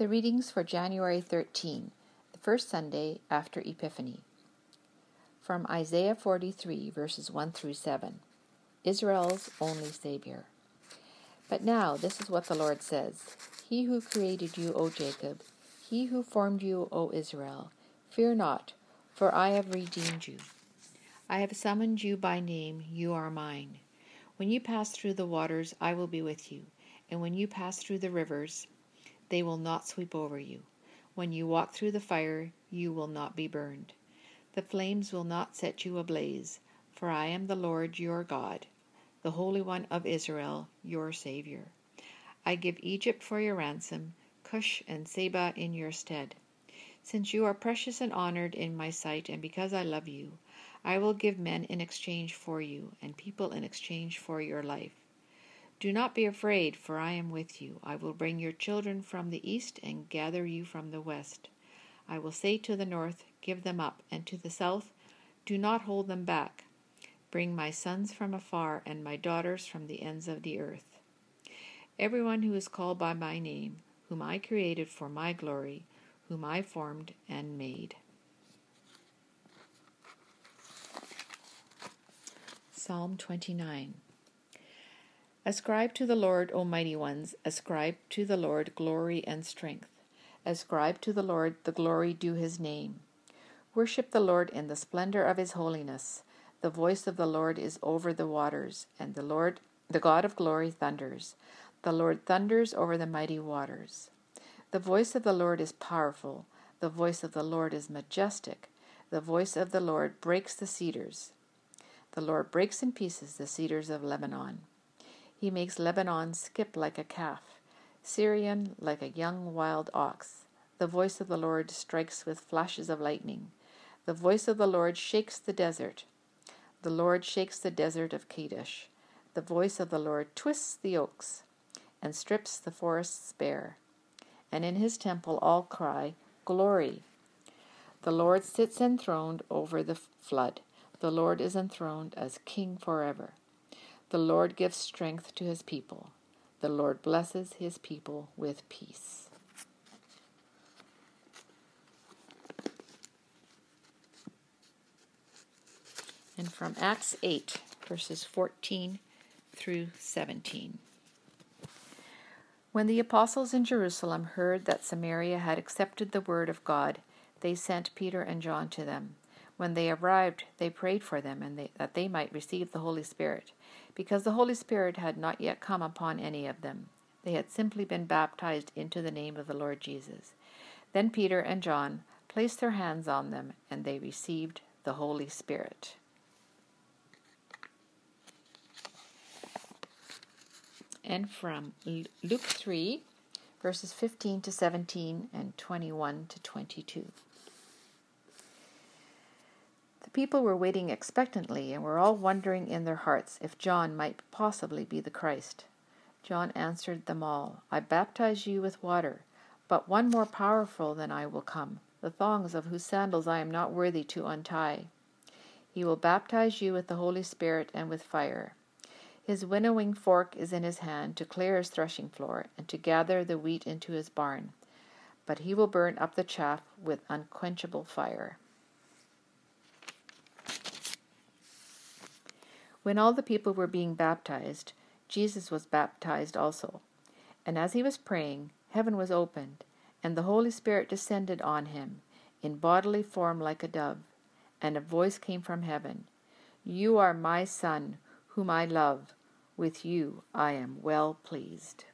The readings for January 13, the first Sunday after Epiphany. From Isaiah 43, verses 1 through 7. Israel's only Savior. But now this is what the Lord says He who created you, O Jacob, he who formed you, O Israel, fear not, for I have redeemed you. I have summoned you by name, you are mine. When you pass through the waters, I will be with you, and when you pass through the rivers, they will not sweep over you. When you walk through the fire, you will not be burned. The flames will not set you ablaze, for I am the Lord your God, the Holy One of Israel, your Savior. I give Egypt for your ransom, Cush and Seba in your stead. Since you are precious and honored in my sight, and because I love you, I will give men in exchange for you, and people in exchange for your life. Do not be afraid, for I am with you. I will bring your children from the east and gather you from the west. I will say to the north, Give them up, and to the south, Do not hold them back. Bring my sons from afar and my daughters from the ends of the earth. Everyone who is called by my name, whom I created for my glory, whom I formed and made. Psalm 29 Ascribe to the Lord, O mighty ones, ascribe to the Lord glory and strength. Ascribe to the Lord the glory due his name. Worship the Lord in the splendor of his holiness. The voice of the Lord is over the waters, and the Lord, the God of glory, thunders. The Lord thunders over the mighty waters. The voice of the Lord is powerful. The voice of the Lord is majestic. The voice of the Lord breaks the cedars. The Lord breaks in pieces the cedars of Lebanon. He makes Lebanon skip like a calf, Sirion like a young wild ox. The voice of the Lord strikes with flashes of lightning. The voice of the Lord shakes the desert. The Lord shakes the desert of Kadesh. The voice of the Lord twists the oaks and strips the forests bare. And in his temple all cry, Glory! The Lord sits enthroned over the flood. The Lord is enthroned as King forever. The Lord gives strength to his people. The Lord blesses his people with peace. And from Acts 8, verses 14 through 17. When the apostles in Jerusalem heard that Samaria had accepted the word of God, they sent Peter and John to them. When they arrived, they prayed for them and they, that they might receive the Holy Spirit, because the Holy Spirit had not yet come upon any of them. They had simply been baptized into the name of the Lord Jesus. Then Peter and John placed their hands on them, and they received the Holy Spirit. And from Luke 3, verses 15 to 17 and 21 to 22. The people were waiting expectantly and were all wondering in their hearts if John might possibly be the Christ. John answered them all, I baptize you with water, but one more powerful than I will come, the thongs of whose sandals I am not worthy to untie. He will baptize you with the Holy Spirit and with fire. His winnowing fork is in his hand to clear his threshing floor and to gather the wheat into his barn, but he will burn up the chaff with unquenchable fire. When all the people were being baptized, Jesus was baptized also. And as he was praying, heaven was opened, and the Holy Spirit descended on him in bodily form like a dove. And a voice came from heaven You are my Son, whom I love. With you I am well pleased.